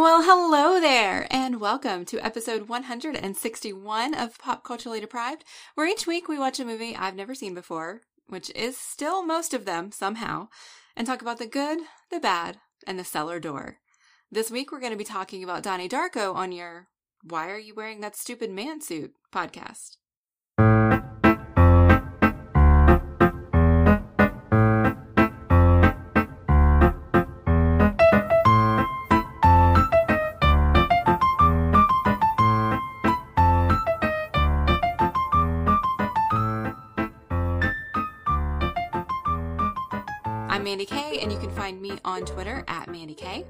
Well, hello there, and welcome to episode 161 of Pop Culturally Deprived, where each week we watch a movie I've never seen before, which is still most of them somehow, and talk about the good, the bad, and the cellar door. This week we're going to be talking about Donnie Darko on your Why Are You Wearing That Stupid Man Suit podcast. Me on Twitter at Mandy Kay.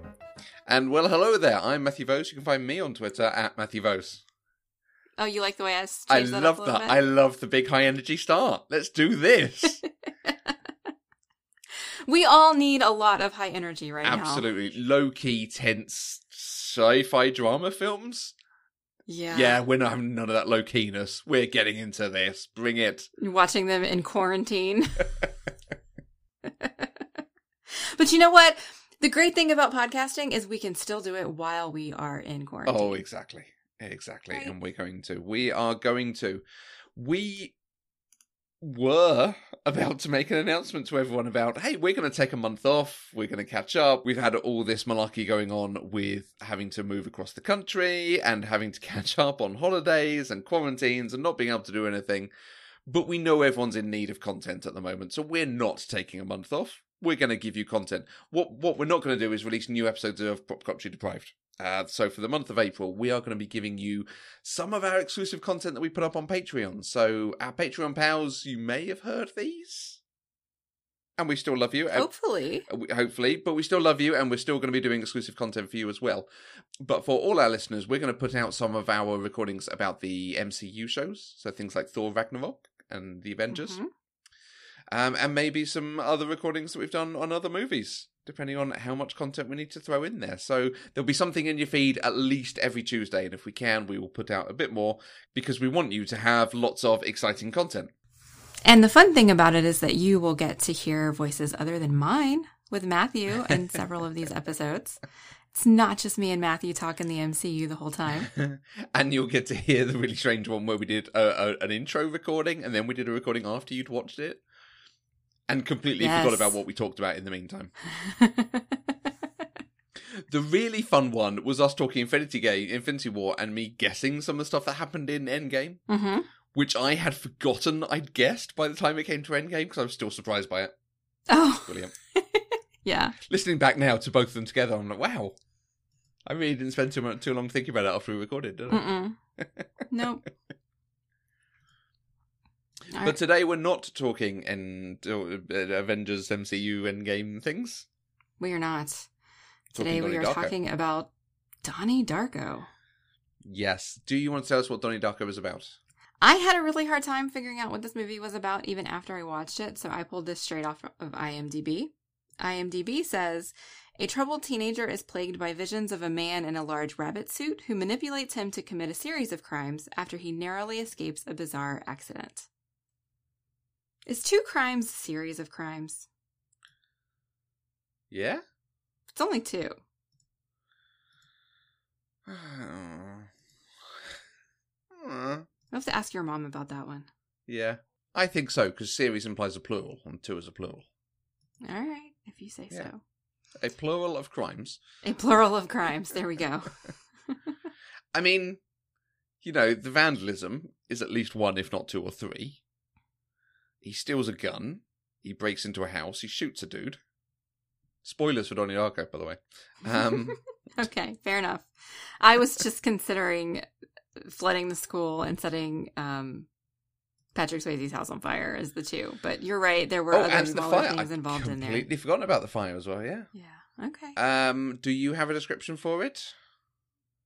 And well, hello there. I'm Matthew Vose. You can find me on Twitter at Matthew Vose. Oh, you like the way I I changed that love up a little that. I love the big high energy start. Let's do this. we all need a lot of high energy right now. Absolutely. Low key, tense sci fi drama films. Yeah. Yeah, we're not having none of that low keyness. We're getting into this. Bring it. Watching them in quarantine. but you know what? The great thing about podcasting is we can still do it while we are in quarantine. Oh, exactly. Exactly. Right. And we're going to. We are going to. We were about to make an announcement to everyone about hey, we're going to take a month off. We're going to catch up. We've had all this malarkey going on with having to move across the country and having to catch up on holidays and quarantines and not being able to do anything. But we know everyone's in need of content at the moment, so we're not taking a month off. We're going to give you content. What what we're not going to do is release new episodes of Pop Culture Deprived. Uh, so for the month of April, we are going to be giving you some of our exclusive content that we put up on Patreon. So our Patreon pals, you may have heard these, and we still love you. Hopefully. uh, hopefully, but we still love you, and we're still going to be doing exclusive content for you as well. But for all our listeners, we're going to put out some of our recordings about the MCU shows, so things like Thor Ragnarok and the Avengers, Mhm. Um, and maybe some other recordings that we've done on other movies, depending on how much content we need to throw in there. So there'll be something in your feed at least every Tuesday, and if we can, we will put out a bit more because we want you to have lots of exciting content. And the fun thing about it is that you will get to hear voices other than mine with Matthew in several of these episodes. It's not just me and Matthew talking the MCU the whole time. and you'll get to hear the really strange one where we did a, a, an intro recording and then we did a recording after you'd watched it and completely Yes. forgot about what we talked about in the meantime. The really fun one was us talking Infinity Game, Infinity War, and me guessing some of the stuff that happened in Endgame, hmm which I had forgotten I'd guessed by the time it came to Endgame because I was still surprised by it. Oh, Brilliant. yeah. Listening back now to both of them together, I'm like, wow. I really didn't spend too much, too long thinking about it after we recorded, did I? Nope. All But right. today we're not talking and uh, Avengers MCU Endgame things. we are not. Talking Today we Donnie are Darko. talking about Donnie Darko. Yes. Do you want to tell us what Donnie Darko is about? I had a really hard time figuring out what this movie was about even after I watched it, so I pulled this straight off of IMDb. IMDb says a troubled teenager is plagued by visions of a man in a large rabbit suit who manipulates him to commit a series of crimes after he narrowly escapes a bizarre accident. Is two crimes a series of crimes? Yeah. It's only two. I'll have to ask your mom about that one. yeah. I think so because series implies a plural and two is a plural. All right, if you say Yeah. so. A plural of crimes. A plural of crimes. There we go. I mean, you know, the vandalism is at least one, if not two or three. He steals a gun. He breaks into a house. He shoots a dude. Spoilers for Donnie Darko, by the way. Um, Okay, fair enough. I was just considering flooding the school and setting um, Patrick Swayze's house on fire as the two, but you're right. There were oh, other smaller fire. things involved in there. completely forgotten about the fire as well. Yeah. Yeah. Okay. Um, do you have a description for it?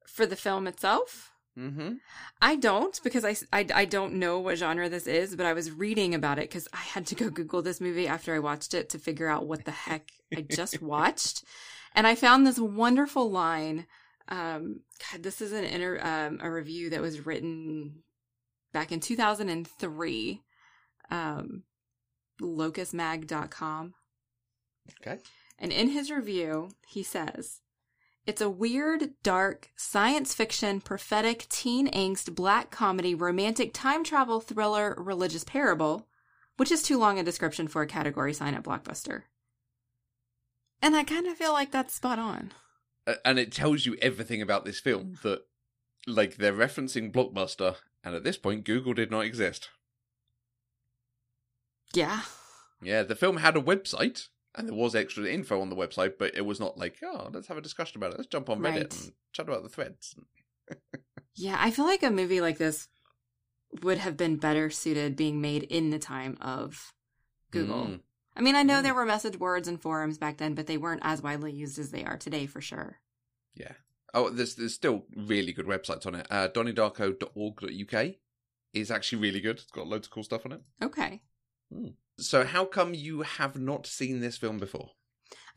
For the film itself, Mm-hmm. I don't because I, I, I don't know what genre this is, but I was reading about it because I had to go Google this movie after I watched it to figure out what the heck I just watched. And I found this wonderful line. Um, God, this is an inter, um, a review that was written back in 2003. Um, locustmag.com. Okay. And in his review, he says, It's a weird, dark, science fiction, prophetic, teen angst, black comedy, romantic time travel thriller, religious parable, which is too long a description for a category sign at Blockbuster. And I kind of feel like that's spot on. And it tells you everything about this film mm. that, like, they're referencing Blockbuster, and at this point, Google did not exist. Yeah. Yeah, the film had a website, and there was extra info on the website, but it was not like, oh, let's have a discussion about it. Let's jump on Reddit Right. and chat about the threads. Yeah, I feel like a movie like this would have been better suited being made in the time of Google. Mm. I mean, I know Mm. there were message boards and forums back then, but they weren't as widely used as they are today for sure. Yeah. Oh, there's there's still really good websites on it. Uh, DonnieDarko.org.uk is actually really good. It's got loads of cool stuff on it. Okay. So, how come you have not seen this film before?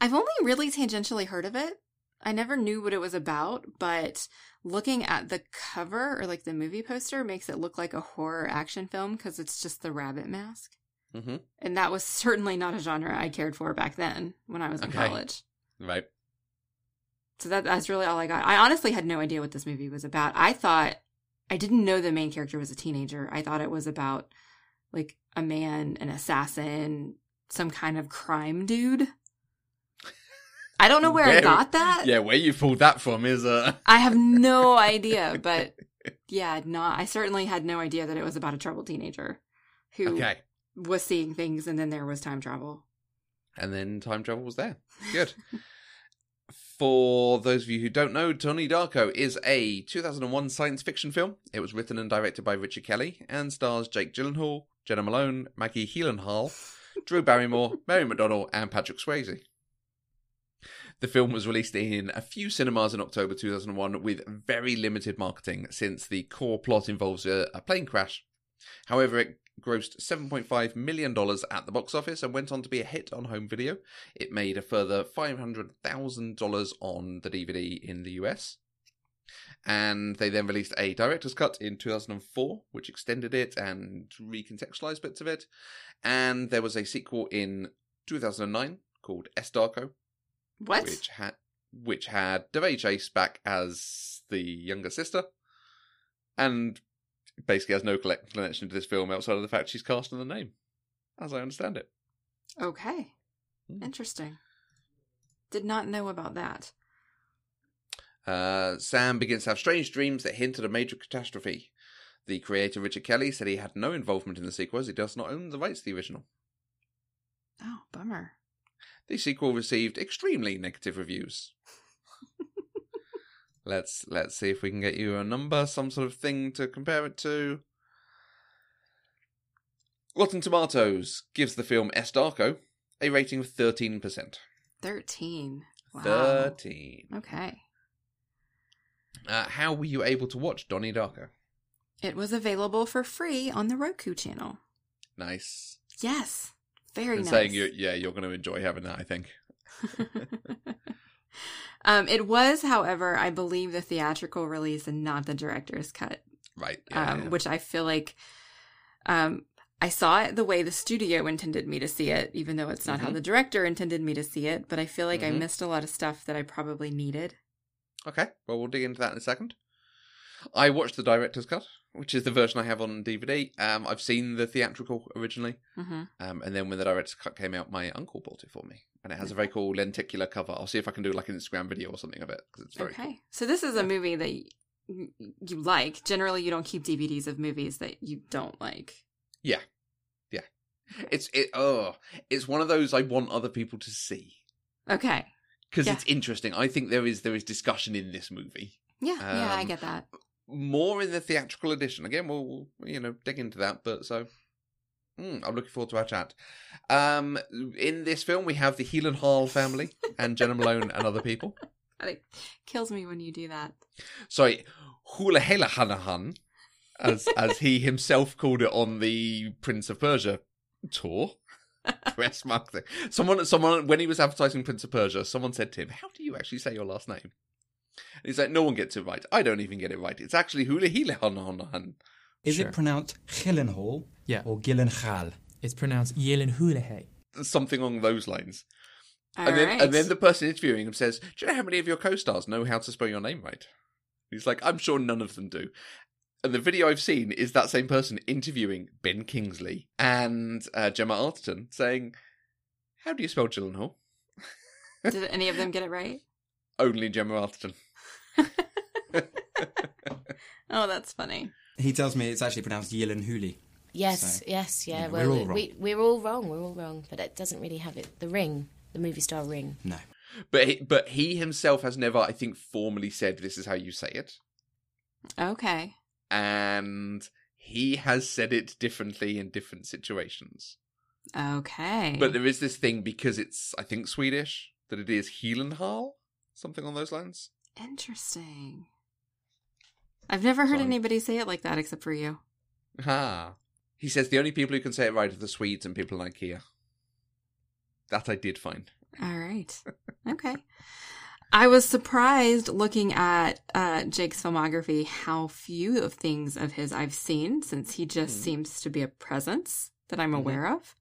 I've only really tangentially heard of it. I never knew what it was about, but looking at the cover or like the movie poster makes it look like a horror action film because it's just the rabbit mask. Mm-hmm. And that was certainly not a genre I cared for back then when I was in Okay. college. Right. So that that's really all I got. I honestly had no idea what this movie was about. I thought I didn't know the main character was a teenager. I thought it was about like a man, an assassin, some kind of crime dude. I don't know where, I got that. Yeah, where you pulled that from is uh I have no idea, but yeah, not. I certainly had no idea that it was about a troubled teenager who okay. was seeing things, and then there was time travel. And then time travel was there. Good. For those of you who don't know, Donnie Darko is a 2001 science fiction film. It was written and directed by Richard Kelly and stars Jake Gyllenhaal, Jena Malone, Maggie Gyllenhaal, Drew Barrymore, Mary McDonnell, and Patrick Swayze. The film was released in a few cinemas in October 2001 with very limited marketing since the core plot involves a, a plane crash. However, it grossed $7.5 million at the box office and went on to be a hit on home video. It made a further $500,000 on the DVD in the US. And they then released a director's cut in 2004, which extended it and recontextualized bits of it. And there was a sequel in 2009 called S. Darko, What? which had which had Daveigh Chase back as the younger sister, and basically has no connection to this film outside of the fact she's cast in the name, as I understand it. Okay. Hmm. Interesting. Did not know about that. Uh, Sam begins to have strange dreams that hint at a major catastrophe. The creator Richard Kelly said he had no involvement in the sequel as he does not own the rights to the original. Oh, bummer. The sequel received extremely negative reviews. let's let's see if we can get you a number, some sort of thing to compare it to. Rotten Tomatoes gives the film S. Darko a rating of thirteen percent. 13. Wow. Thirteen. Okay. Uh, how were you able to watch Donnie Darko? It was available for free on the Roku channel. Nice. Yes. Very nice. saying you, yeah, you're going to enjoy having that. I think. um, it was, however, I believe the theatrical release and not the director's cut, Right. Yeah, um, yeah. which I feel like um, I saw it the way the studio intended me to see it, even though it's not how Mhm. the director intended me to see it. But I feel like I Mhm. missed a lot of stuff that I probably needed. Okay, well, we'll dig into that in a second. I watched the director's cut, which is the version I have on DVD. Um, I've seen the theatrical originally, hmm um, and then when the director's cut came out, my uncle bought it for me, and it has a very cool lenticular cover. I'll see if I can do like an Instagram video or something of it because it's very Okay. cool. So this is a movie that y- y- you like. Generally, you don't keep DVDs of movies that you don't like. Yeah, yeah. It's it. Oh, it's one of those I want other people to see Okay. Because Yeah. it's interesting. I think there is there is discussion in this movie. Yeah. yeah, I Um, get that. more in the theatrical edition. Again, we'll, we'll you know dig into that. But so, mm, I'm looking forward to our chat. Um, in this film, we have the Helen Hall family and Jena Malone and other people. It kills me when you do that. Sorry, Hula Hela Hanahan, as as he himself called it on the Prince of Persia tour. Press marketing. Someone, someone, when he was advertising Prince of Persia, someone said to him, "How do you actually say your last name?" And he's like, "No one gets it right. I don't even get it right. It's actually Hula Hela Is Sure. it pronounced Gyllenhaal Yeah. or Gyllenhaal? It's pronounced Yelenhulahe. Something along those lines. All and then right. and then the person interviewing him says, "Do you know how many of your co-stars know how to spell your name right?" He's like, "I'm sure none of them do." And the video I've seen is that same person interviewing Ben Kingsley and uh, Gemma Arterton saying, "How do you spell Gyllenhaal?" Did any of them get it right? Only Gemma Arterton. Oh, that's funny. He tells me it's actually pronounced Yilin Huli. Yes, So, yes, yeah. yeah, well, we're all we, we're all wrong. We're all wrong, but it doesn't really have it. The ring, the movie star ring. No. But he, but he himself has never, I think, formally said this is how you say it, Okay. And he has said it differently in different situations. Okay. But there is this thing because it's, I think, Swedish that it is Heelenhall, something on those lines. Interesting. I've never heard So- anybody say it like that except for you. Ha. He says the only people who can say it right are the Swedes and people like IKEA. That I did find. All right. Okay. I was surprised looking at uh, Jake's filmography how few of things of his I've seen since he just Hmm. seems to be a presence that I'm Mhm. aware of.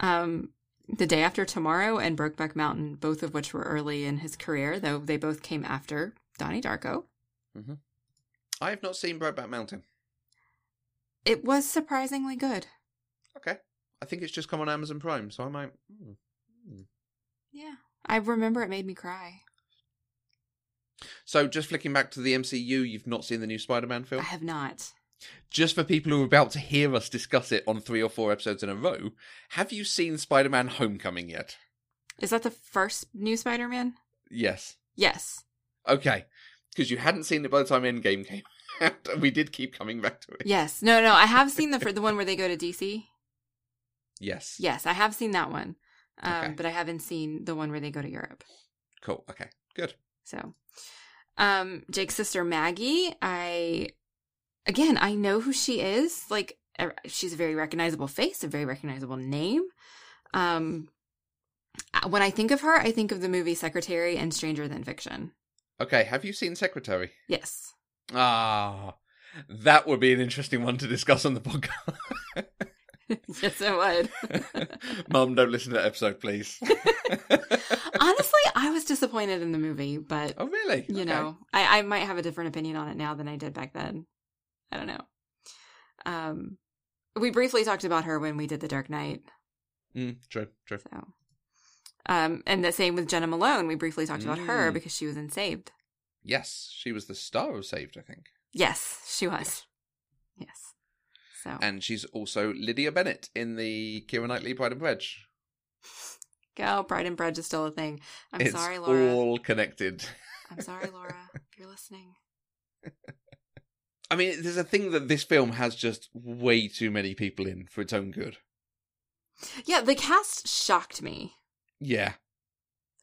Um, the Day After Tomorrow and Brokeback Mountain, both of which were early in his career, though they both came after Donnie Darko. I have not seen Brokeback Mountain. It was surprisingly good. Okay. I think it's just come on Amazon Prime, so I might. hmm. Hmm. Yeah. I remember it made me cry. So, just flicking back to the MCU, you've not seen the new Spider Man film? I have not. Just for people who are about to hear us discuss it on three or four episodes in a row, have you seen Spider Man Homecoming yet? Is that the first new Spider Man? Yes. Yes. Okay. Because you hadn't seen it by the time Endgame came out, and we did keep coming back to it. Yes. No, no. I have seen the the one where they go to DC. Yes. Yes, I have seen that one. Um, Okay. but I haven't seen the one where they go to Europe. Cool. Okay. Good. So, um, Jake's sister Maggie, I again, I know who she is. Like, she's a very recognizable face, a very recognizable name. Um, when I think of her, I think of the movie Secretary and Stranger Than Fiction. Okay. Have you seen Secretary? Yes. Ah, that would be an interesting one to discuss on the podcast. yes, it would. Mum, don't listen to that episode, please. Honestly, I was disappointed in the movie, but oh, really? you Okay. know, I, I might have a different opinion on it now than I did back then. I don't know. Um, we briefly talked about her when we did The Dark Knight. Mm, true, true. So, um, and the same with Jena Malone. We briefly talked about her Mm. because she was in Saved. Yes, she was the star of Saved, I think. Yes, she was. Yes. So, And she's also Lydia Bennett in the Keira Knightley Pride and Pledge. Go. Pride and Prejudice is still a thing. I'm it's sorry, Laura. It's all connected. I'm sorry, Laura, if you're listening. I mean, there's a thing that this film has just way too many people in for its own good. Yeah, the cast shocked me. Yeah.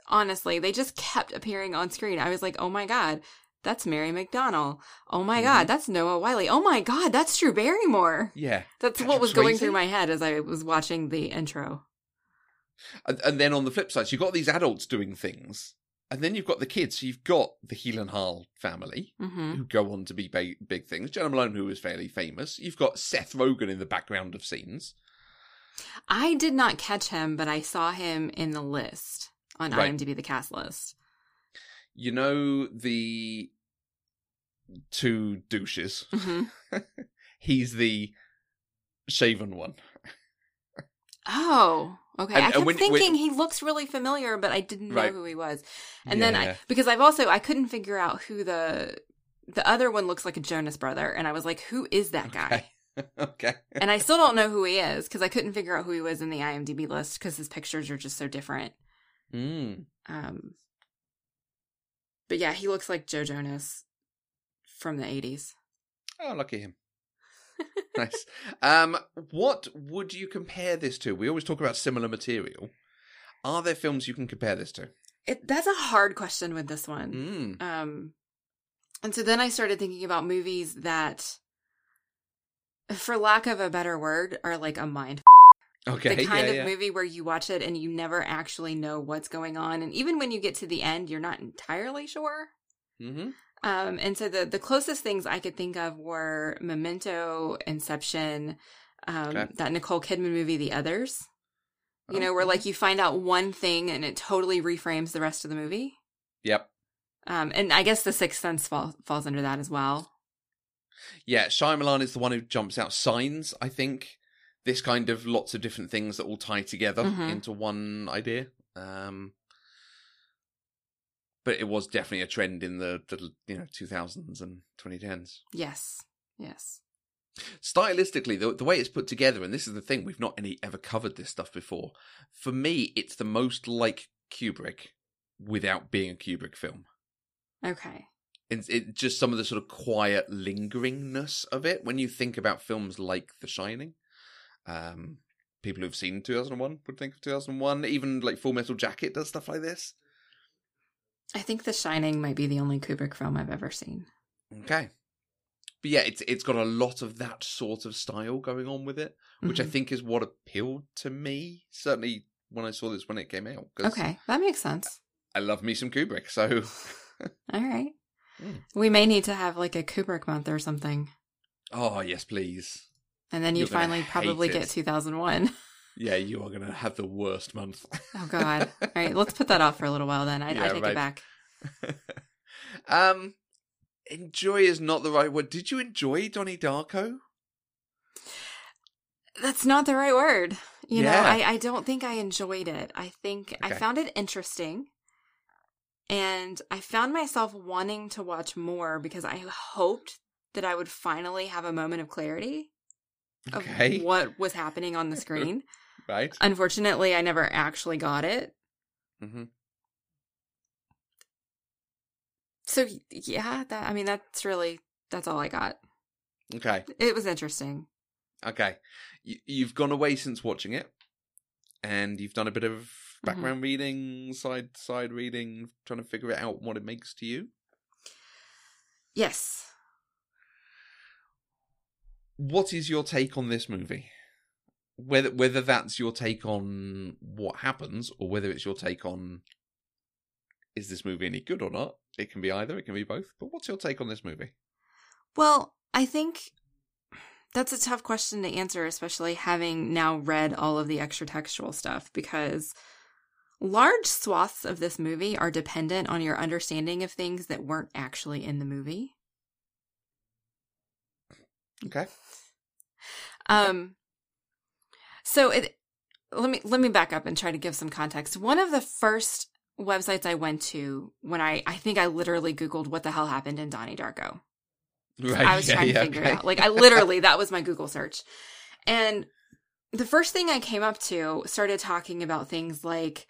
honestly they just kept appearing on screen i was like oh my god that's mary mcdonnell oh my Mhm. god that's noah wyle oh my god that's drew barrymore Yeah. that's Patrick what was going through my head as i was watching the intro And, and then on the flip side, you've got these adults doing things. And then you've got the kids. So you've got the Heelan Hall family, hmm who go on to be ba- big things. Jena Malone, who is fairly famous. You've got Seth Rogen in the background of scenes. i did not catch him but i saw him in the list on Right. imdb the cast list You know the two douches. hmm He's the shaven one. oh okay And- i and kept when- when- thinking he looks really familiar but i didn't know who he was and then i because i've also i couldn't figure out who the the other one looks like a jonas brother and i was like who is that guy Okay. okay. and I still don't know who he is because I couldn't figure out who he was in the IMDb list because his pictures are just so different. Mm. Um, but yeah, he looks like Joe Jonas from the '80s. Oh, lucky him. nice. Um, what would you compare this to? We always talk about similar material. Are there films you can compare this to? It that's a hard question with this one. Mm. Um, and so then I started thinking about movies that, for lack of a better word, are like a mind. Okay. the kind yeah, of yeah. movie where you watch it and you never actually know what's going on, and even when you get to the end, you're not entirely sure. Mm-hmm. Um, and so the the closest things I could think of were Memento, Inception, um, Okay. that Nicole Kidman movie, The Others. You know, where like you find out one thing and it totally reframes the rest of the movie. Yep. Um, and I guess The Sixth Sense fall, falls under that as well. Yeah, Shyamalan is the one who jumps out. Signs, I think. This kind of lots of different things that all tie together Mhm. into one idea. Um, but it was definitely a trend in the, the you know 2000s and 2010s. Yes. Yes. stylistically the, the way it's put together and this is the thing we've not any ever covered this stuff before for me it's the most like kubrick without being a kubrick film Okay. it's it, just some of the sort of quiet lingeringness of it when you think about films like the shining um people who've seen 2001 would think of 2001 even like full metal jacket does stuff like this I think The Shining might be the only Kubrick film I've ever seen. okay but yeah it's it's got a lot of that sort of style going on with it which I Mhm. think is what appealed to me. Certainly when I saw this when it came out. Okay, that makes sense. I love me some Kubrick. So All right. Mm. We may need to have like a Kubrick month or something. oh yes, please. And then you You're finally probably hate get 2001. Yeah, you are gonna have the worst month. Oh God! All right, let's put that off for a little while. Then I, I take right. it back. um, enjoy is not the right word. Did you enjoy Donnie Darko? That's not the right word. You know, I, I don't think I enjoyed it. I think I found it interesting. And I found myself wanting to watch more because I hoped that I would finally have a moment of clarity of Okay, what was happening on the screen. right. Unfortunately, I never actually got it. hmm So yeah, that I mean that's really that's all I got. Okay, It was interesting. okay. You, you've gone away since watching it, and you've done a bit of background reading, side side reading, trying to figure it out what it makes to you. Yes. What is your take on this movie? Whether whether that's your take on what happens, or whether it's your take on is this movie any good or not? It can be either. It can be both. But what's your take on this movie? Well, I think that's a tough question to answer, especially having now read all of the extra textual stuff, because large swaths of this movie are dependent on your understanding of things that weren't actually in the movie. Okay. Um so it let me let me back up and try to give some context. One of the first websites I went to when I I think I literally googled what the hell happened in Donnie Darko. Right. I was yeah, trying to yeah, figure okay. it out. Like I literally that was my Google search. And the first thing I came up to started talking about things like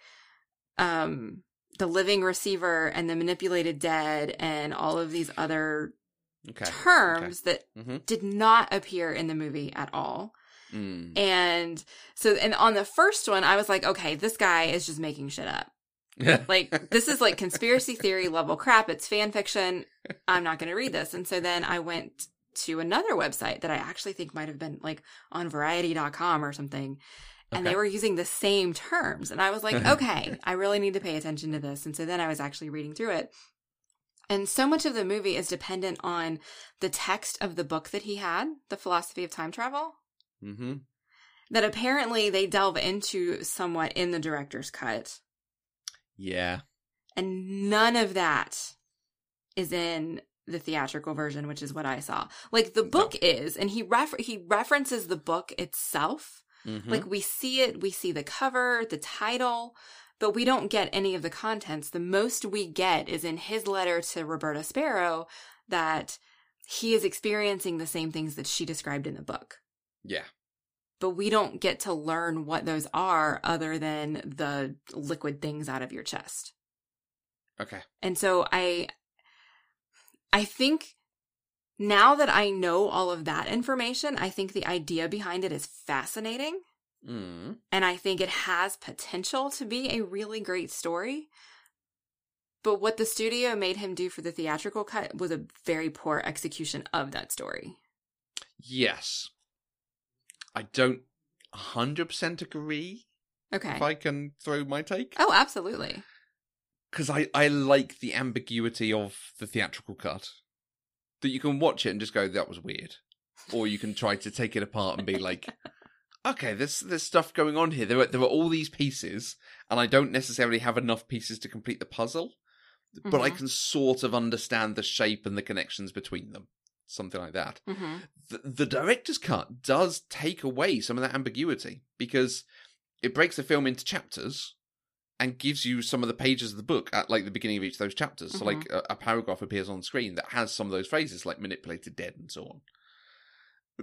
um the living receiver and the manipulated dead and all of these other okay. terms that hmm did not appear in the movie at all. Mm. And so, and on the first one, I was like, okay, this guy is just making shit up. Like, this is like conspiracy theory level crap. It's fan fiction. I'm not going to read this. And so then I went to another website that I actually think might have been like on variety.com or something. And they were using the same terms. And I was like, okay, I really need to pay attention to this. And so then I was actually reading through it. And so much of the movie is dependent on the text of the book that he had, The Philosophy of Time Travel hmm that apparently they delve into somewhat in the director's cut. Yeah. and none of that is in the theatrical version which is what i saw. Like the book is and he ref- he references the book itself. Mhm. like we see it we see the cover the title but we don't get any of the contents the most we get is in his letter to roberta sparrow that he is experiencing the same things that she described in the book yeah. but we don't get to learn what those are other than the liquid things out of your chest. Okay. And so I I think now that I know all of that information, I think the idea behind it is fascinating Mm. and I think it has potential to be a really great story. But what the studio made him do for the theatrical cut was a very poor execution of that story. Yes. I don't 100% agree Okay. if I can throw my take. Oh, absolutely. because I, I like the ambiguity of the theatrical cut. That you can watch it and just go, that was weird. Or you can try to take it apart and be like, okay, there's there's stuff going on here. There are there are all these pieces, and I don't necessarily have enough pieces to complete the puzzle, but I Mhm. can sort of understand the shape and the connections between them. Something like that. hmm The, the director's cut does take away some of that ambiguity because it breaks the film into chapters and gives you some of the pages of the book at like the beginning of each of those chapters. So like a, a paragraph appears on screen that has some of those phrases like manipulated dead and so on.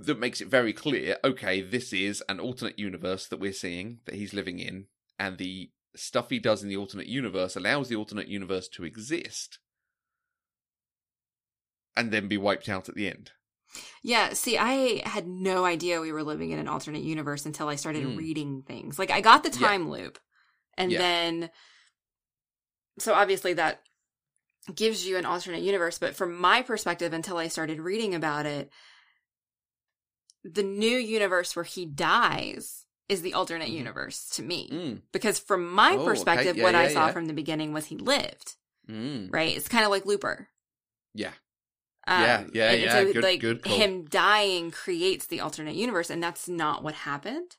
That makes it very clear, okay, this is an alternate universe that we're seeing that he's living in, and the stuff he does in the alternate universe allows the alternate universe to exist and then be wiped out at the end. Yeah, see, I had no idea we were living in an alternate universe until I started Mm. reading things. Like, I got the Yeah. time loop, and Yeah. then. So, obviously, that gives you an alternate universe, but from my perspective, until I started reading about it, the new universe where he dies is the alternate Mhm. universe to me. Mm. Because from my Oh, okay. perspective, Yeah, what I saw yeah. from the beginning was he lived, Mm. right? It's kind of like Looper. Yeah. Um, Yeah, yeah, yeah, So, good- like good him dying creates the alternate universe, and that's not what happened.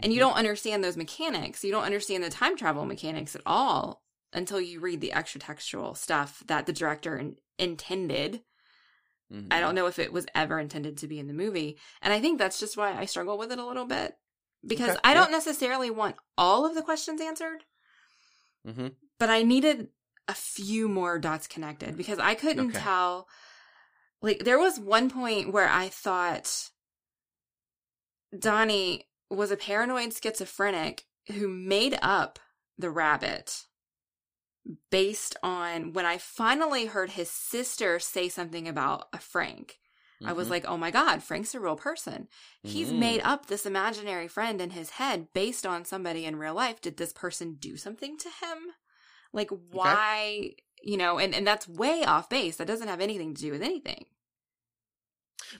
And you Mhm. don't understand those mechanics. You don't understand the time travel mechanics at all until you read the extra textual stuff that the director in- intended. Mhm. I don't know if it was ever intended to be in the movie, and I think that's just why I struggle with it a little bit because Okay, I don't necessarily want all of the questions answered, Mhm. but I needed a few more dots connected because I couldn't Okay. tell. Like, there was one point where I thought Donnie was a paranoid schizophrenic who made up the rabbit based on when I finally heard his sister say something about a Frank. I was Mhm. like, oh my God, Frank's a real person. He's Mhm. made up this imaginary friend in his head based on somebody in real life. Did this person do something to him? Like, why, you know, and, and that's way off base. That doesn't have anything to do with anything.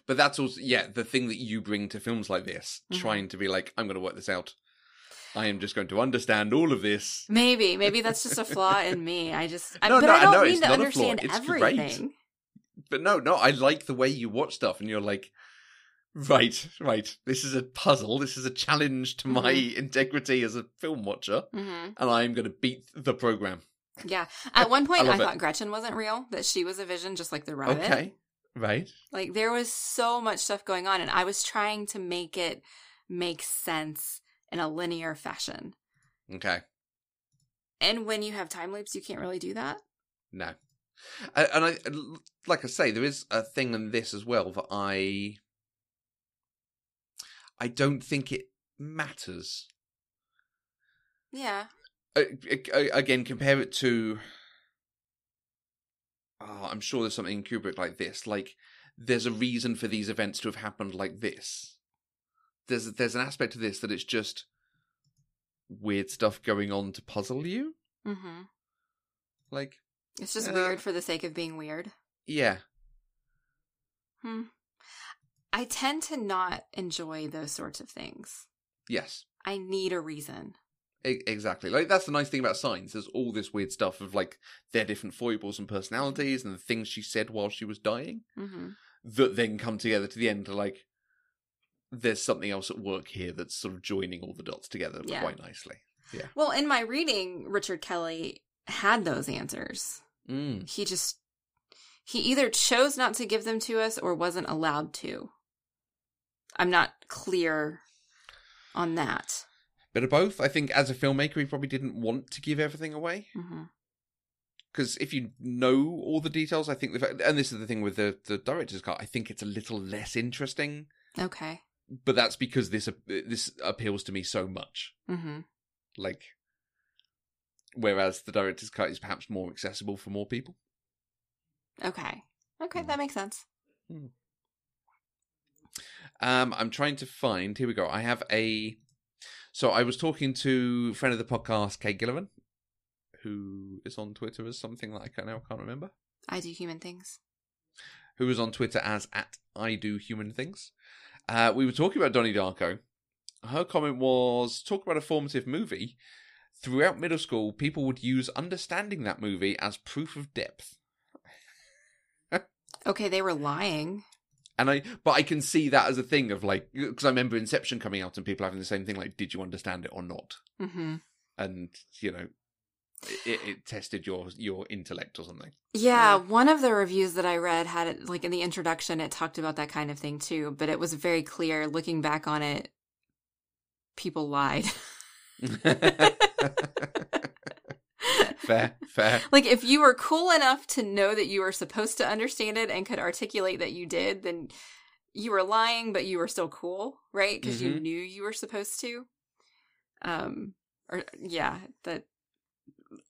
But that's also yeah, the thing that you bring to films like this, Mhm. trying to be like, I'm going to work this out. I am just going to understand all of this. Maybe, maybe that's just a flaw in me. I just, I, No, but no, I don't no, mean to not a flaw. understand It's great. everything. But no, no, I like the way you watch stuff, and you're like, right, right. This is a puzzle. This is a challenge to my Mhm. integrity as a film watcher, hmm and I'm going to beat the program. Yeah. At one point, I, it. thought Gretchen wasn't real, that she was a vision just like the rabbit. Okay, right. Like there was so much stuff going on, and I was trying to make it make sense in a linear fashion. Okay. And when you have time loops, you can't really do that. No. And I, like I say, there is a thing in this as well that I, I don't think it matters. Yeah. Again, compare it to. Oh, I'm sure there's something in Kubrick like this. Like, there's a reason for these events to have happened like this. There's there's an aspect to this that it's just weird stuff going on to puzzle you. Mm-hmm. Like, It's just Uh, weird for the sake of being weird. yeah, Hmm. I tend to not enjoy those sorts of things. yes. I need a reason. E- Exactly. Like that's the nice thing about Signs. There's all this weird stuff of like their different foibles and personalities and the things she said while she was dying Mm-hmm. that then come together to the end to like there's something else at work here that's sort of joining all the dots together Yeah. quite nicely. Yeah. Well, in my reading, Richard Kelly had those answers. Mm. He just he either chose not to give them to us or wasn't allowed to. I'm not clear on that. Bit of both. I think as a filmmaker, he probably didn't want to give everything away because if you know all the details, I think the fact, and this is the thing with the the director's cut, I think it's a little less interesting. Okay. But that's because this this appeals to me so much. hmm like whereas the director's cut is perhaps more accessible for more people Okay. Okay, Mm. that makes sense. um i'm trying to find here we go i have a so i was talking to a friend of the podcast kate gillivan who is on twitter as something that i can now can't remember I do human things. who was on twitter as at i do human things uh we were talking about donnie darko her comment was talk about a formative movie throughout middle school people would use understanding that movie as proof of depth Okay, they were lying. And I, but I can see that as a thing of like, because I remember Inception coming out and people having the same thing, like, did you understand it or not? hmm And you know, it, it tested your your intellect or something. Yeah, one of the reviews that I read had it like in the introduction, it talked about that kind of thing too, but it was very clear looking back on it, people lied. fair, fair. like if you were cool enough to know that you were supposed to understand it and could articulate that you did, then you were lying, but you were still cool, right? Because you Mhm. knew you were supposed to. Um, or yeah, that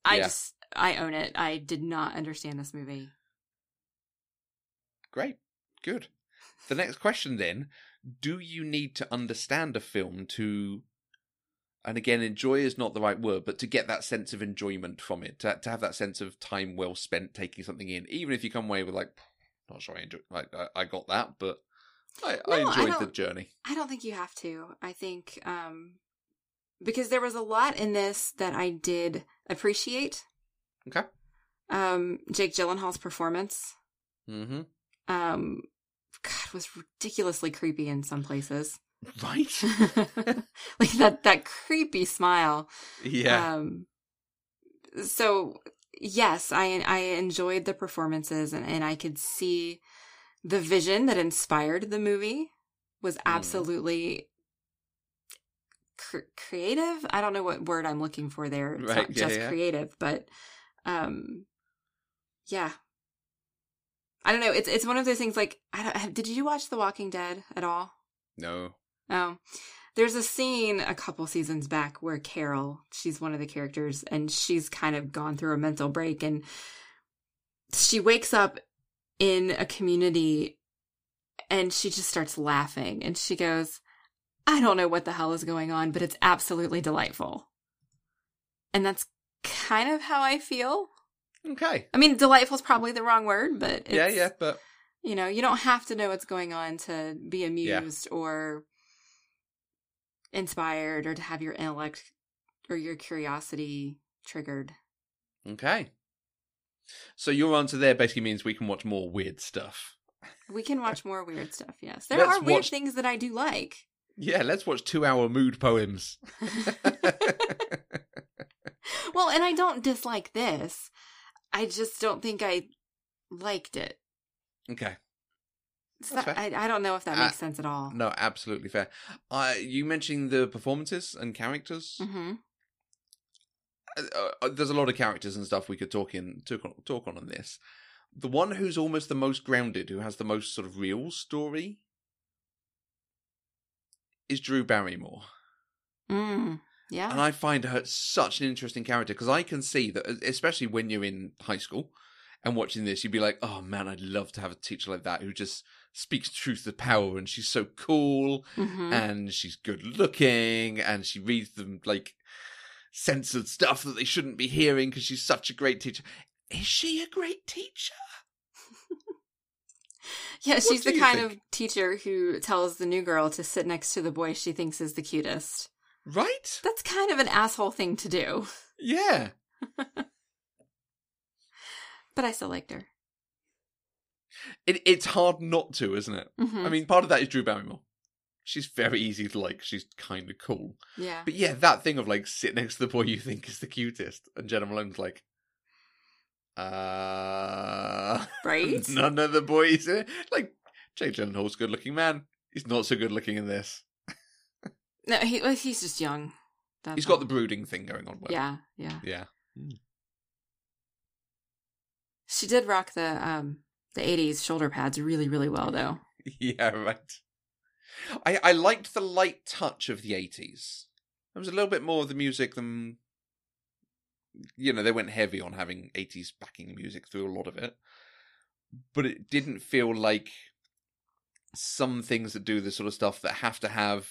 I Yeah. just I own it. I did not understand this movie. Great, good. The next question then: Do you need to understand a film to? And again, enjoy is not the right word, but to get that sense of enjoyment from it, to, to have that sense of time well spent taking something in, even if you come away with like, not sure I enjoy, like I, I got that, but I, I No, I enjoyed the journey. I don't think you have to. I think um because there was a lot in this that I did appreciate. Okay. Um Jake Gyllenhaal's performance Mm-hmm. um god was ridiculously creepy in some places. Right. like that that creepy smile. yeah. Um so yes, I I enjoyed the performances and, and I could see the vision that inspired the movie was Mm. absolutely cr- creative. I don't know what word I'm looking for there. It's Right, not yeah, just yeah. creative, but um yeah. I don't know. It's it's one of those things like I don't, have, did you watch The Walking Dead at all? no. Oh, there's a scene a couple seasons back where Carol, she's one of the characters, and she's kind of gone through a mental break, and she wakes up in a community and she just starts laughing, and she goes, I don't know what the hell is going on, but it's absolutely delightful. And that's kind of how I feel. Okay. I mean, delightful is probably the wrong word, but it's, Yeah, yeah, but you know, you don't have to know what's going on to be amused or inspired or to have your intellect or your curiosity triggered. okay. So your answer there basically means we can watch more weird stuff. We can watch more weird stuff, yes. There Let's are weird watch- things that I do like. Yeah, let's watch two-hour mood poems. Well, and I don't dislike this. I just don't think I liked it. okay. So that- I, I don't know if that Uh, makes sense at all. No, absolutely fair. Uh, you mentioned the performances and characters. hmm uh, uh, there's a lot of characters and stuff we could talk in talk on, talk on in this. The one who's almost the most grounded, who has the most sort of real story, is Drew Barrymore, Mm. Yeah. and I find her such an interesting character because I can see that, especially when you're in high school and watching this, you'd be like, "Oh man, I'd love to have a teacher like that who just speaks truth to power, and she's so cool, Mhm. and she's good looking and she reads them like censored stuff that they shouldn't be hearing because she's such a great teacher. Is she a great teacher? Yeah, What she's the kind think? of teacher who tells the new girl to sit next to the boy she thinks is the cutest. Right? That's kind of an asshole thing to do, Yeah. but I still liked her. It, it's hard not to, isn't it? Mhm. I mean, part of that is Drew Barrymore. She's very easy to like. She's kind of cool. yeah. But yeah, that thing of like sit next to the boy you think is the cutest, and Jena Malone's like, uh, Right? none of the boys. eh? Like Jake Gyllenhaal's a good-looking man. He's not so good looking in this. No, he, well, he's just young. That's He's got the brooding thing going on. Well. Yeah, yeah. Yeah. She did rock the um the '80s shoulder pads really, really well, though. Yeah, right. I I liked the light touch of the eighties. There was a little bit more of the music than you know, they went heavy on having eighties backing music through a lot of it. But it didn't feel like some things that do this sort of stuff that have to have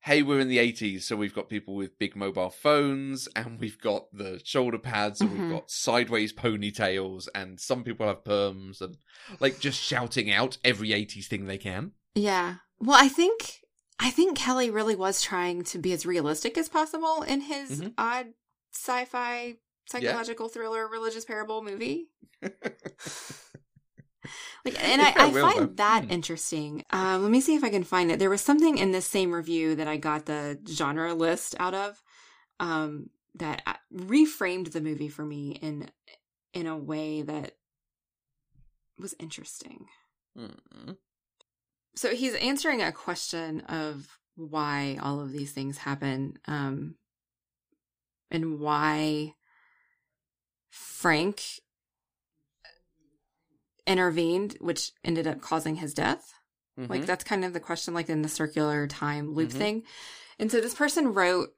hey, we're in the 80s, so we've got people with big mobile phones, and we've got the shoulder pads, and Mhm. we've got sideways ponytails, and some people have perms, and like just shouting out every 80s thing they can. Yeah. Well, I think I think Kelly really was trying to be as realistic as possible in his Mhm. odd sci-fi psychological thriller religious parable movie. Like, and I, Yeah, I will, find though. that Hmm. interesting. Um, let me see if I can find it. There was something in this same review that I got the genre list out of um, that uh, reframed the movie for me in in a way that was interesting. Mm. So he's answering a question of why all of these things happen, um, and why Frank intervened, which ended up causing his death. Like Mhm. that's kind of the question, like in the circular time loop Mhm. thing. And so this person wrote,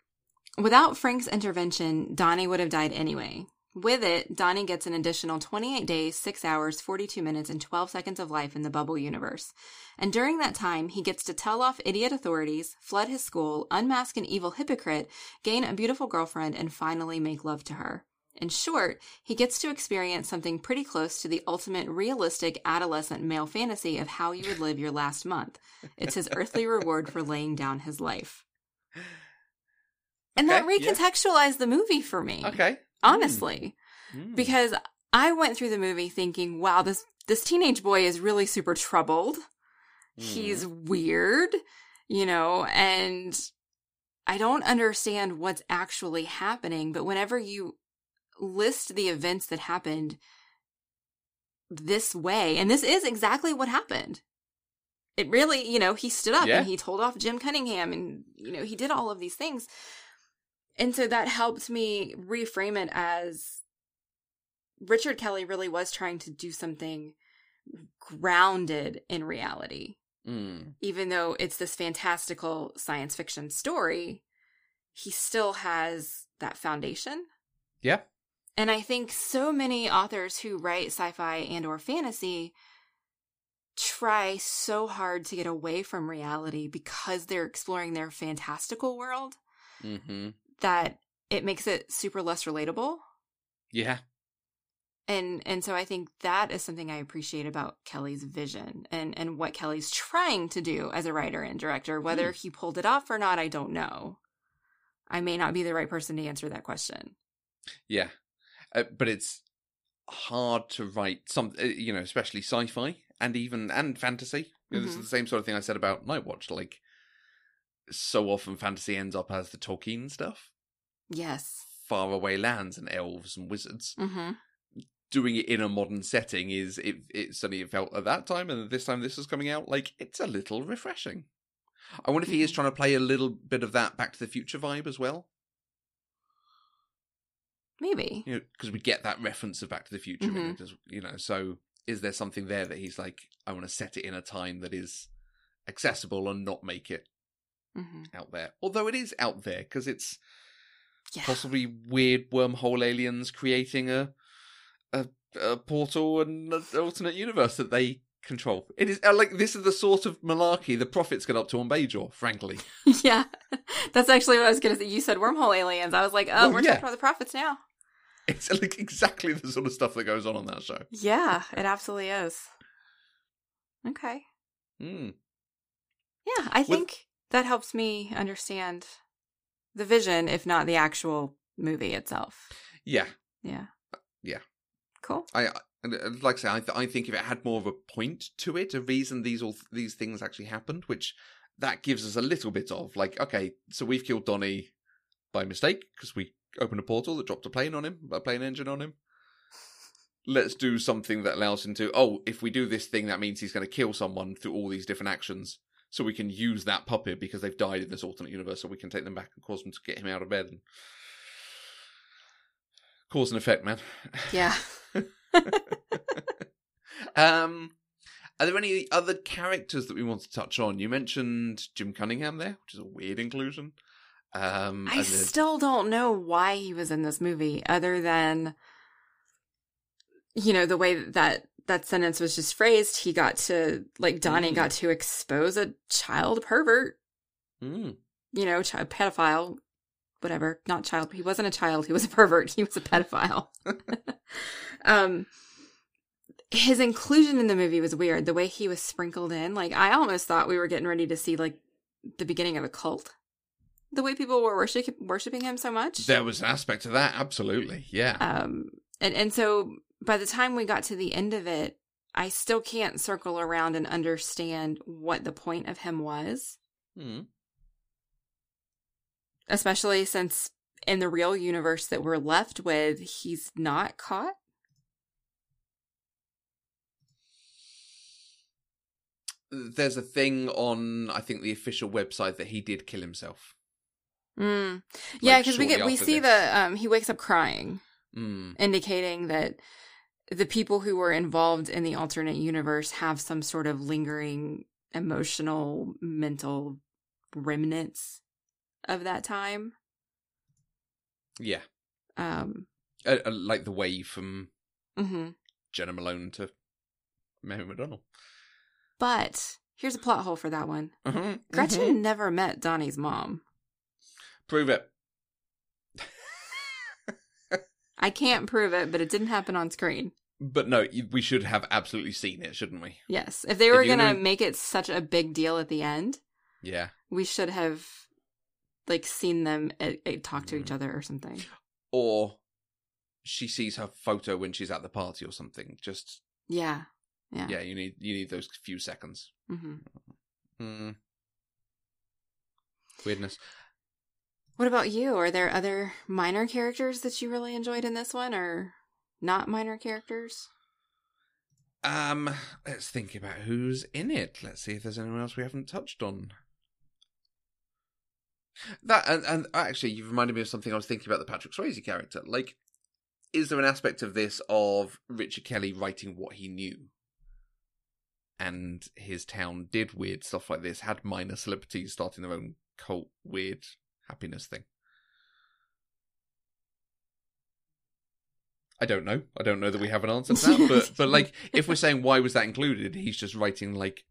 without Frank's intervention, Donnie would have died anyway. With it, Donnie gets an additional 28 days, 6 hours, 42 minutes, and 12 seconds of life in the bubble universe. And during that time, he gets to tell off idiot authorities, flood his school, unmask an evil hypocrite, gain a beautiful girlfriend, and finally make love to her. In short, he gets to experience something pretty close to the ultimate realistic adolescent male fantasy of how you would live your last month. It's his earthly reward for laying down his life. And that Okay, yeah. recontextualized the movie for me. Okay. Honestly. Mm. Because I went through the movie thinking, wow, this this teenage boy is really super troubled. He's weird, you know, and I don't understand what's actually happening, but whenever you list the events that happened this way, and this is exactly what happened. It really, you know, he stood up Yeah. and he told off Jim Cunningham and, you know, he did all of these things. And so that helped me reframe it as Richard Kelly really was trying to do something grounded in reality Mm. even though it's this fantastical science fiction story, he still has that foundation. Yeah. And I think so many authors who write sci-fi and or fantasy try so hard to get away from reality because they're exploring their fantastical world hmm that it makes it super less relatable. Yeah. and and so I think that is something I appreciate about Kelly's vision and and what Kelly's trying to do as a writer and director. Whether he pulled it off or not, I don't know. I may not be the right person to answer that question. Yeah. Uh, but it's hard to write some, uh, you know, especially sci-fi and even and fantasy. You know, This Mhm. is the same sort of thing I said about Nightwatch. Like, so often fantasy ends up as the Tolkien stuff, Yes. faraway lands and elves and wizards. Mm-hmm. Doing it in a modern setting is it. It suddenly felt at that time, and this time this is coming out like it's a little refreshing. I wonder if he is Mhm. trying to play a little bit of that Back to the Future vibe as well. Maybe. you know, because we get that reference of Back to the Future Mhm. as, you know. So, is there something there that he's like, I want to set it in a time that is accessible and not make it Mm-hmm. out there? Although it is out there because it's Yeah. possibly weird wormhole aliens creating a a, a portal and an alternate universe that they control. It is uh, like this is the sort of malarkey the prophets get up to on Bajor, frankly. yeah. That's actually what I was gonna say. You said wormhole aliens. I was like, oh, Well, we're yeah. talking about the prophets now. It's like exactly the sort of stuff that goes on on that show. Yeah, it absolutely is. Okay. Mm. Yeah, I think that helps me understand the vision, if not the actual movie itself. Yeah, Yeah. Yeah. Cool. I, I uh, like I say, I, th- I think if it had more of a point to it, a reason these all these things actually happened, which that gives us a little bit of like, okay, so we've killed Donnie by mistake because we opened a portal that dropped a plane on him, a plane engine on him. Let's do something that allows him to. Oh, if we do this thing, that means he's going to kill someone through all these different actions. So we can use that puppet because they've died in this alternate universe, so we can take them back and cause them to get him out of bed and cause and effect, man. Yeah. um, are there any other characters that we want to touch on? You mentioned Jim Cunningham there, which is a weird inclusion. Um, I still don't know why he was in this movie, other than, you know, the way that that sentence was just phrased. He got to, like, Donnie Mm. got to expose a child pervert, Mm, you know, child pedophile, whatever. Not child. He wasn't a child. He was a pervert. He was a pedophile. um, his inclusion in the movie was weird. The way he was sprinkled in, like, I almost thought we were getting ready to see like the beginning of a cult. The way people were worship- worshiping him so much. there was an aspect of that, absolutely. Yeah. um, and and so by the time we got to the end of it, I still can't circle around and understand what the point of him was, Hmm. especially since in the real universe that we're left with, he's not caught. There's a thing on, I think, the official website that he did kill himself. Mm. Yeah, Like, because we get we see this. the um he wakes up crying, Hmm. indicating that the people who were involved in the alternate universe have some sort of lingering emotional mental remnants of that time. Yeah. Um Uh, uh, like the way from mhm. Jena Malone to Mary McDonnell. But here's a plot hole for that one. Mhm, Gretchen mhm. never met Donnie's mom. Prove it. I can't prove it, but it didn't happen on screen. But no, we should have absolutely seen it, shouldn't we? Yes. If they were going to gonna- make it such a big deal at the end, Yeah. we should have like seen them uh, uh, talk to Mm. each other or something. Or she sees her photo when she's at the party or something. Just Yeah. Yeah. yeah, you need you need those few seconds. hmm Hmm. Weirdness. What about you? Are there other minor characters that you really enjoyed in this one or not minor characters? Um, let's think about who's in it. Let's see if there's anyone else we haven't touched on. That and, and actually, you've reminded me of something I was thinking about the Patrick Swayze character. Like, is there an aspect of this of Richard Kelly writing what he knew, and his town did weird stuff like this, had minor celebrities starting their own cult weird happiness thing? I don't know. I don't know that we have an answer to that, but but like if we're saying why was that included, he's just writing like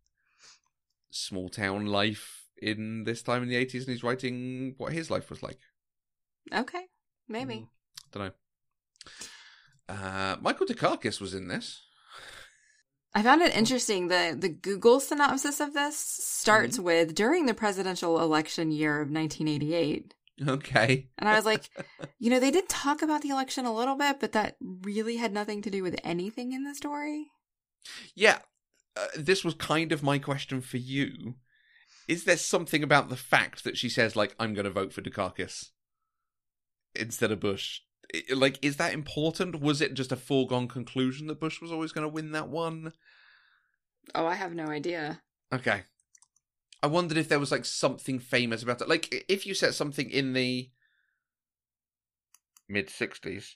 small town life in this time in the eighties, and he's writing what his life was like. Okay. Maybe. Don't know. Uh, Michael Dukakis was in this. I found it interesting. The the Google synopsis of this starts Mm-hmm. with during the presidential election year of 1988. Okay. And I was like, you know, they did talk about the election a little bit, but that really had nothing to do with anything in the story. Yeah, uh, this was kind of my question for you. Is there something about the fact that she says like I'm going to vote for Dukakis instead of Bush? Like, is that important? Was it just a foregone conclusion that Bush was always going to win that one? Oh, I have no idea. Okay. I wondered if there was like something famous about it. Like, if you set something in the mid '60s,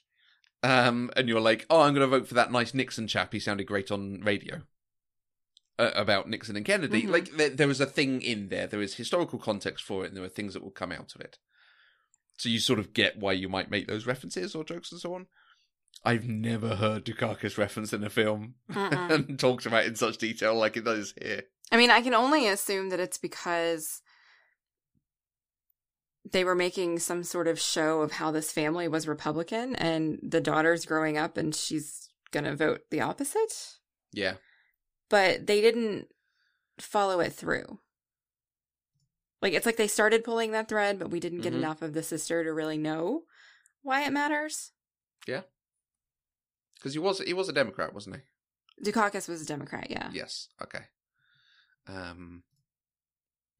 um, and you're like, "Oh, I'm going to vote for that nice Nixon chap. He sounded great on radio." Uh, about Nixon and Kennedy, Mhm. like there, there was a thing in there. There was historical context for it, and there were things that will come out of it. So you sort of get why you might make those references or jokes and so on. I've never heard Dukakis referenced in a film and talked about in such detail like it does here. I mean, I can only assume that it's because they were making some sort of show of how this family was Republican and the daughter's growing up and she's going to vote the opposite. Yeah. But they didn't follow it through. Like, it's like they started pulling that thread, but we didn't get Mhm. enough of the sister to really know why it matters. Yeah, because he was he was a Democrat, wasn't he? Dukakis was a Democrat, yeah. Yes. Okay. Um.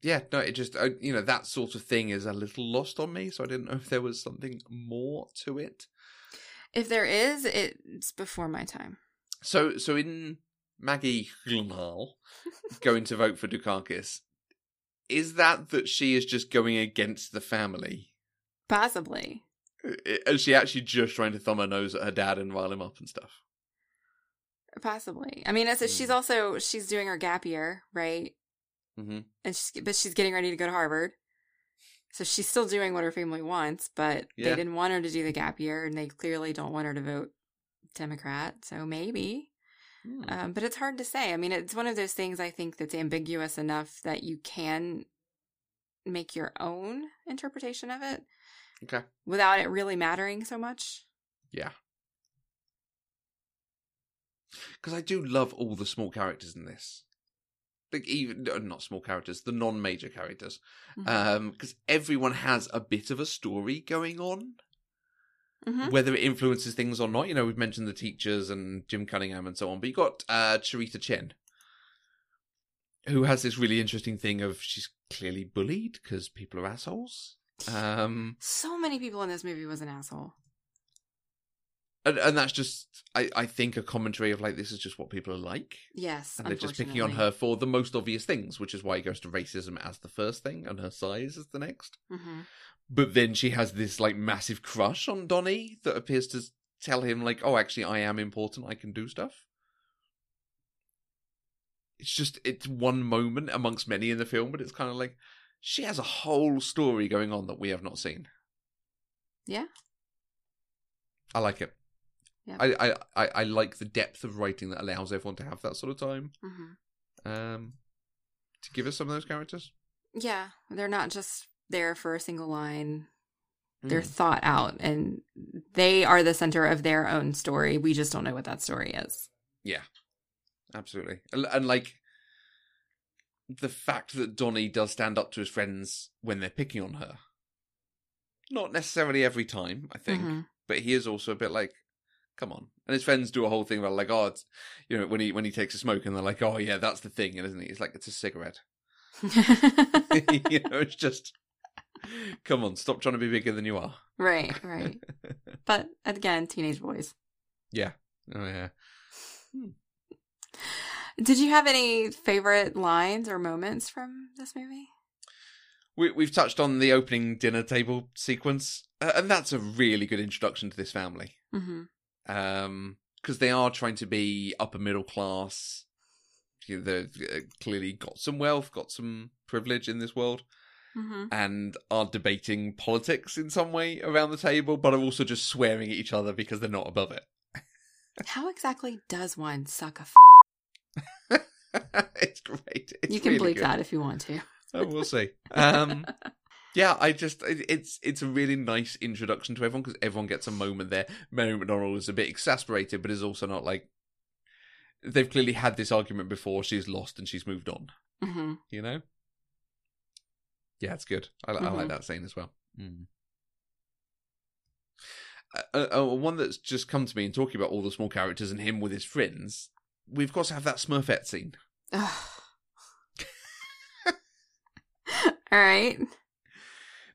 Yeah. No. It just uh, you know that sort of thing is a little lost on me, so I didn't know if there was something more to it. If there is, it's before my time. So so in Maggie going to vote for Dukakis, is that that she is just going against the family? Possibly. Is she actually just trying to thumb her nose at her dad and rile him up and stuff? Possibly. I mean, it's, she's Hmm. also she's doing her gap year, right? Mm-hmm. And she's but she's getting ready to go to Harvard. So she's still doing what her family wants, but Yeah. they didn't want her to do the gap year, and they clearly don't want her to vote Democrat. So maybe, Hmm. um, but it's hard to say. I mean, it's one of those things I think that's ambiguous enough that you can make your own interpretation of it Okay. without it really mattering so much. Yeah. Because I do love all the small characters in this. Like even uh, not small characters, the non-major characters. Mhm. Um, because everyone has a bit of a story going on. Mhm. whether it influences things or not. You know, we've mentioned the teachers and Jim Cunningham and so on, but you got uh, Cherita Chen, who has this really interesting thing of she's clearly bullied because people are assholes. Um, So many people in this movie was an asshole. And, and that's just, I, I think, a commentary of like, this is just what people are like. Yes, And they're just picking on her for the most obvious things, which is why it goes to racism as the first thing and her size as the next. hmm But then she has this like massive crush on Donnie that appears to tell him like, "Oh, actually, I am important. I can do stuff." It's just it's one moment amongst many in the film, but it's kind of like she has a whole story going on that we have not seen. Yeah. I like it. Yeah. I, I, I, like the depth of writing that allows everyone to have that sort of time. hmm Um, to give us some of those characters. Yeah, they're not just there for a single line. They're Mm. thought out and they are the center of their own story. We just don't know what that story is. Yeah, absolutely. And, and like the fact that Donnie does stand up to his friends when they're picking on her. Not necessarily every time, I think, Mhm. but he is also a bit like, "Come on!" And his friends do a whole thing about like, "Oh, it's, you know," when he when he takes a smoke, and they're like, "Oh yeah, that's the thing," and isn't he? It's like it's a cigarette. you know, it's just, come on, stop trying to be bigger than you are. right, right. But again, teenage boys. Yeah. Oh yeah. Did you have any favorite lines or moments from this movie? We, we've touched on the opening dinner table sequence, uh, and that's a really good introduction to this family. Um, because they are trying to be upper middle class. You know, they've uh, clearly got some wealth, got some privilege in this world, hmm and are debating politics in some way around the table, but are also just swearing at each other because they're not above it. How exactly does one suck a? F- it's great. It's you can really bleep good. that if you want to. Oh, we'll see. Um, yeah, I just it's it's a really nice introduction to everyone because everyone gets a moment there. Mary McDonnell is a bit exasperated, but is also not like they've clearly had this argument before. She's lost and she's moved on. hmm You know. Yeah, it's good. I, I like Mhm. that scene as well. Mm. Uh, uh, one that's just come to me in talking about all the small characters and him with his friends. We've got to have that Smurfette scene. All right.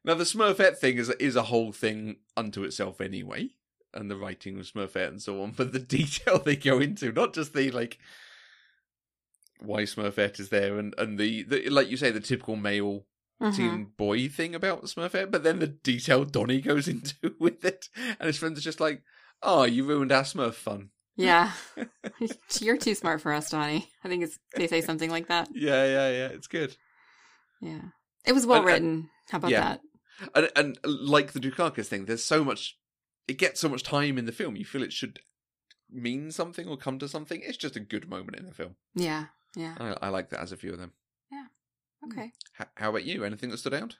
Now the Smurfette thing is is a whole thing unto itself anyway, and the writing of Smurfette and so on. But the detail they go into, not just the like why Smurfette is there, and and the, the like you say the typical male Mhm. teen boy thing about Smurfette, but then the detail Donnie goes into with it, and his friends are just like, "Oh, you ruined our Smurf fun." Yeah. You're too smart for us, Donnie. I think it's they say something like that. Yeah, yeah, yeah. It's good. Yeah. It was well and- written. How about yeah. that? And and like the Dukakis thing, there's so much. It gets so much time in the film. You feel it should mean something or come to something. It's just a good moment in the film. Yeah. Yeah. I, I like that as a few of them. Yeah. Okay. H- how about you? Anything that stood out?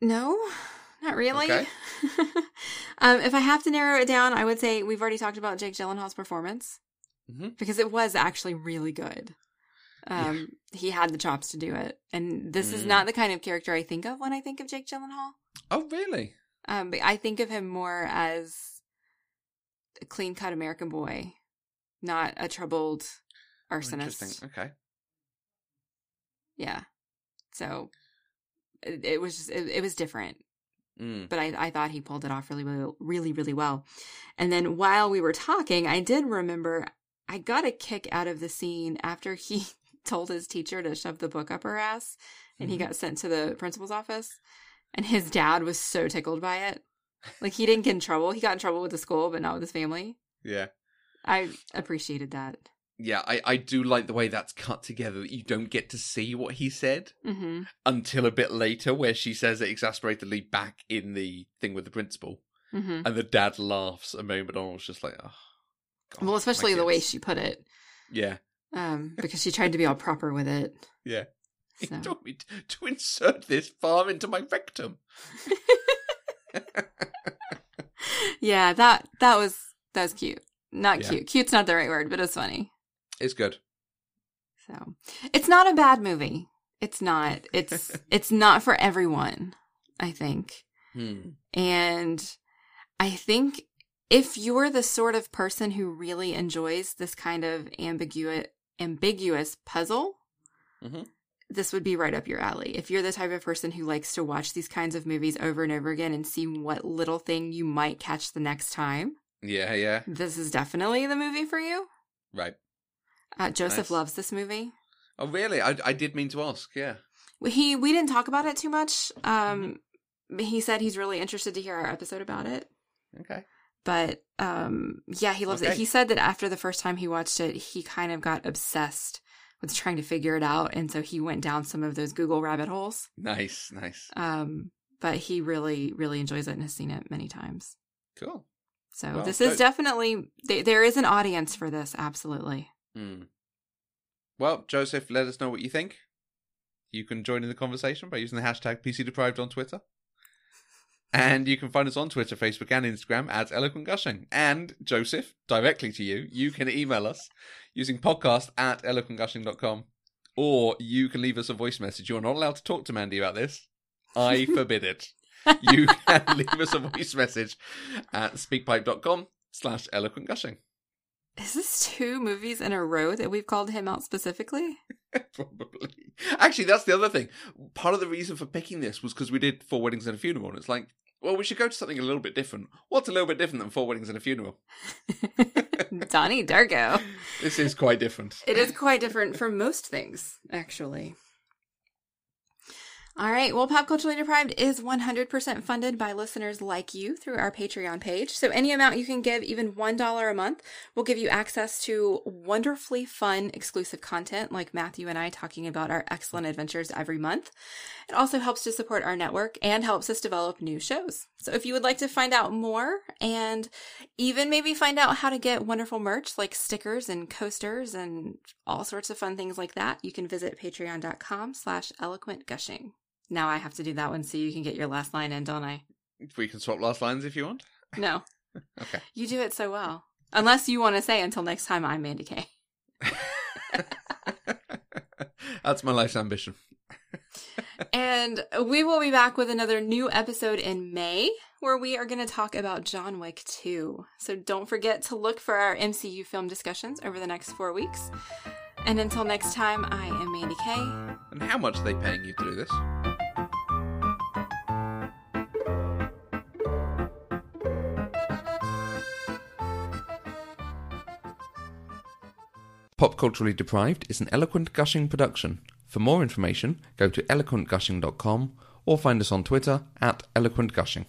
No, not really. Okay. um, if I have to narrow it down, I would say we've already talked about Jake Gyllenhaal's performance Mhm. because it was actually really good. Um, He had the chops to do it, and this is Mm. not the kind of character I think of when I think of Jake Gyllenhaal. Oh, really? Um, but I think of him more as a clean cut American boy, not a troubled Oh, arsonist. Interesting. Okay. Yeah. So it, it was just it, it was different, Mm. but I I thought he pulled it off really really really really well. And then while we were talking, I did remember I got a kick out of the scene after he told his teacher to shove the book up her ass and he Mhm. got sent to the principal's office and his dad was so tickled by it. Like he didn't get in trouble. He got in trouble with the school, but not with his family. Yeah. I appreciated that. Yeah, I, I do like the way that's cut together that you don't get to see what he said hmm until a bit later where she says it exasperatedly back in the thing with the principal. hmm And the dad laughs a moment on Mary just like, oh. God, Well, especially the way she put it, Yeah. Um, because she tried to be all proper with it. Yeah. He told me to, to insert this far into my rectum. yeah, that that was that was cute. Not Yeah. cute. Cute's not the right word, but it's funny. It's good. So it's not a bad movie. It's not. It's it's not for everyone. I think. Hmm. And I think if you're the sort of person who really enjoys this kind of ambiguous ambiguous puzzle, Mhm. this would be right up your alley. If you're the type of person who likes to watch these kinds of movies over and over again and see what little thing you might catch the next time, Yeah, yeah. this is definitely the movie for you. Right. Uh, Joseph Nice. loves this movie. Oh, really? I, I did mean to ask. Yeah. He we didn't talk about it too much. Um, he said he's really interested to hear our episode about it. Okay. But um, yeah, he loves it. He said that after the first time he watched it, he kind of got obsessed with trying to figure it out, and so he went down some of those Google rabbit holes. Nice, nice. Um, but he really, really enjoys it and has seen it many times. Cool. So Well, this is definitely th- there is an audience for this. Absolutely. Hmm. Well, Joseph, let us know what you think. You can join in the conversation by using the hashtag PC Deprived on Twitter. And you can find us on Twitter, Facebook, and Instagram at Eloquent Gushing. And Joseph, directly to you, you can email us using podcast at eloquentgushing.com. Or you can leave us a voice message. You're not allowed to talk to Mandy about this. I forbid it. You can leave us a voice message at speakpipe.com slash eloquent gushing. Is this two movies in a row that we've called him out specifically? Probably. Actually, that's the other thing. Part of the reason for picking this was because we did Four Weddings and a Funeral, and it's like, well, we should go to something a little bit different. What's a little bit different than Four Weddings and a Funeral? Donnie Darko. This is quite different. It is quite different from most things, actually. All right. Well, Pop Culturally Deprived is 100% funded by listeners like you through our Patreon page. So any amount you can give, even $1 a month, will give you access to wonderfully fun exclusive content like Matthew and I talking about our excellent adventures every month. It also helps to support our network and helps us develop new shows. So if you would like to find out more and even maybe find out how to get wonderful merch like stickers and coasters and all sorts of fun things like that, you can visit patreon.com slash eloquent gushing. Now I have to do that one so you can get your last line in, don't I? We can swap last lines if you want. No. Okay. You do it so well. Unless you want to say until next time I'm Mandy Kay. That's my life's ambition. And we will be back with another new episode in May where we are going to talk about John Wick 2. So don't forget to look for our MCU film discussions over the next four weeks. And until next time, I am Mandy Kay. And how much are they paying you to do this? Culturally Deprived is an eloquent gushing production. For more information, go to eloquentgushing.com or find us on Twitter at eloquentgushing.